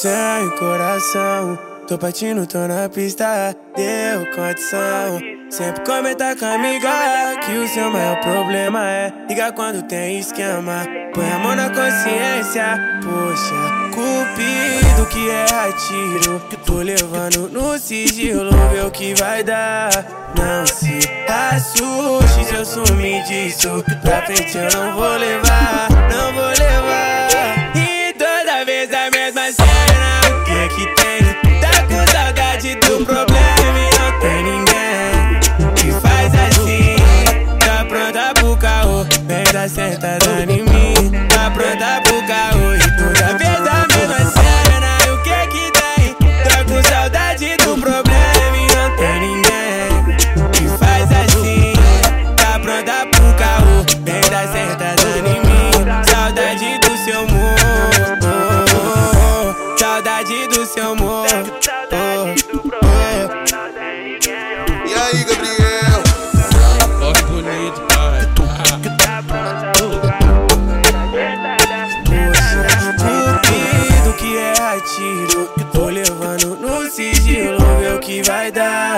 Sem coração, tô partindo, tô na pista, deu condição. Sempre comenta com a amiga que o seu maior problema é ligar quando tem esquema. Põe a mão na consciência, poxa, cupido que é atiro. Tô levando no sigilo, vê o que vai dar. Não se assuste se eu sumir disso. Pra frente eu não vou levar, não vou levar. esa Z,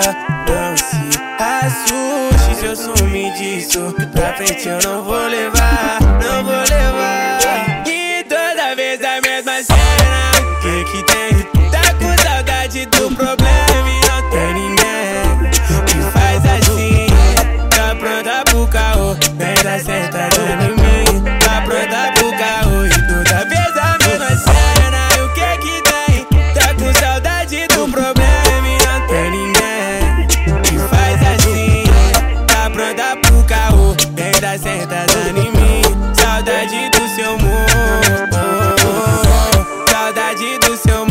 Não se assuste se eu sumir disso. Pra frente eu não vou levar. saudade do seu amor. Saudade do seu